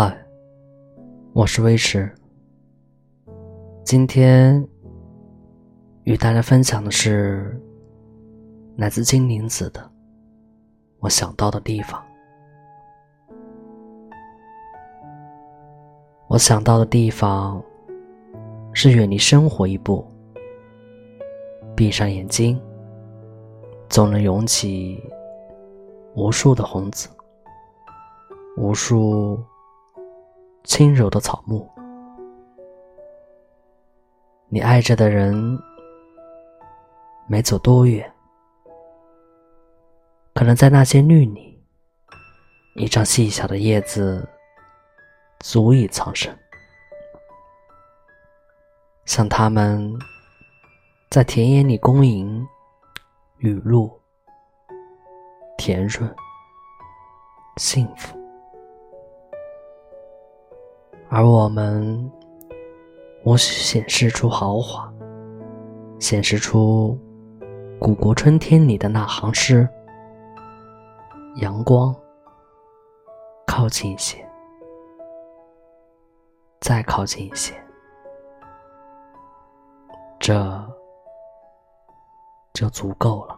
嗨我是威驰，今天与大家分享的是来自金灵子的《我想到的地方》。我想到的地方是远离生活一步，闭上眼睛，总能涌起无数的红紫，无数。轻柔的草木，你爱着的人没走多远，可能在那些绿里，一张细小的叶子足以藏身。像他们在田野里恭迎，雨露甜润，幸福。而我们，无需显示出豪华，显示出古国春天里的那行诗。阳光，靠近一些，再靠近一些，这就足够了。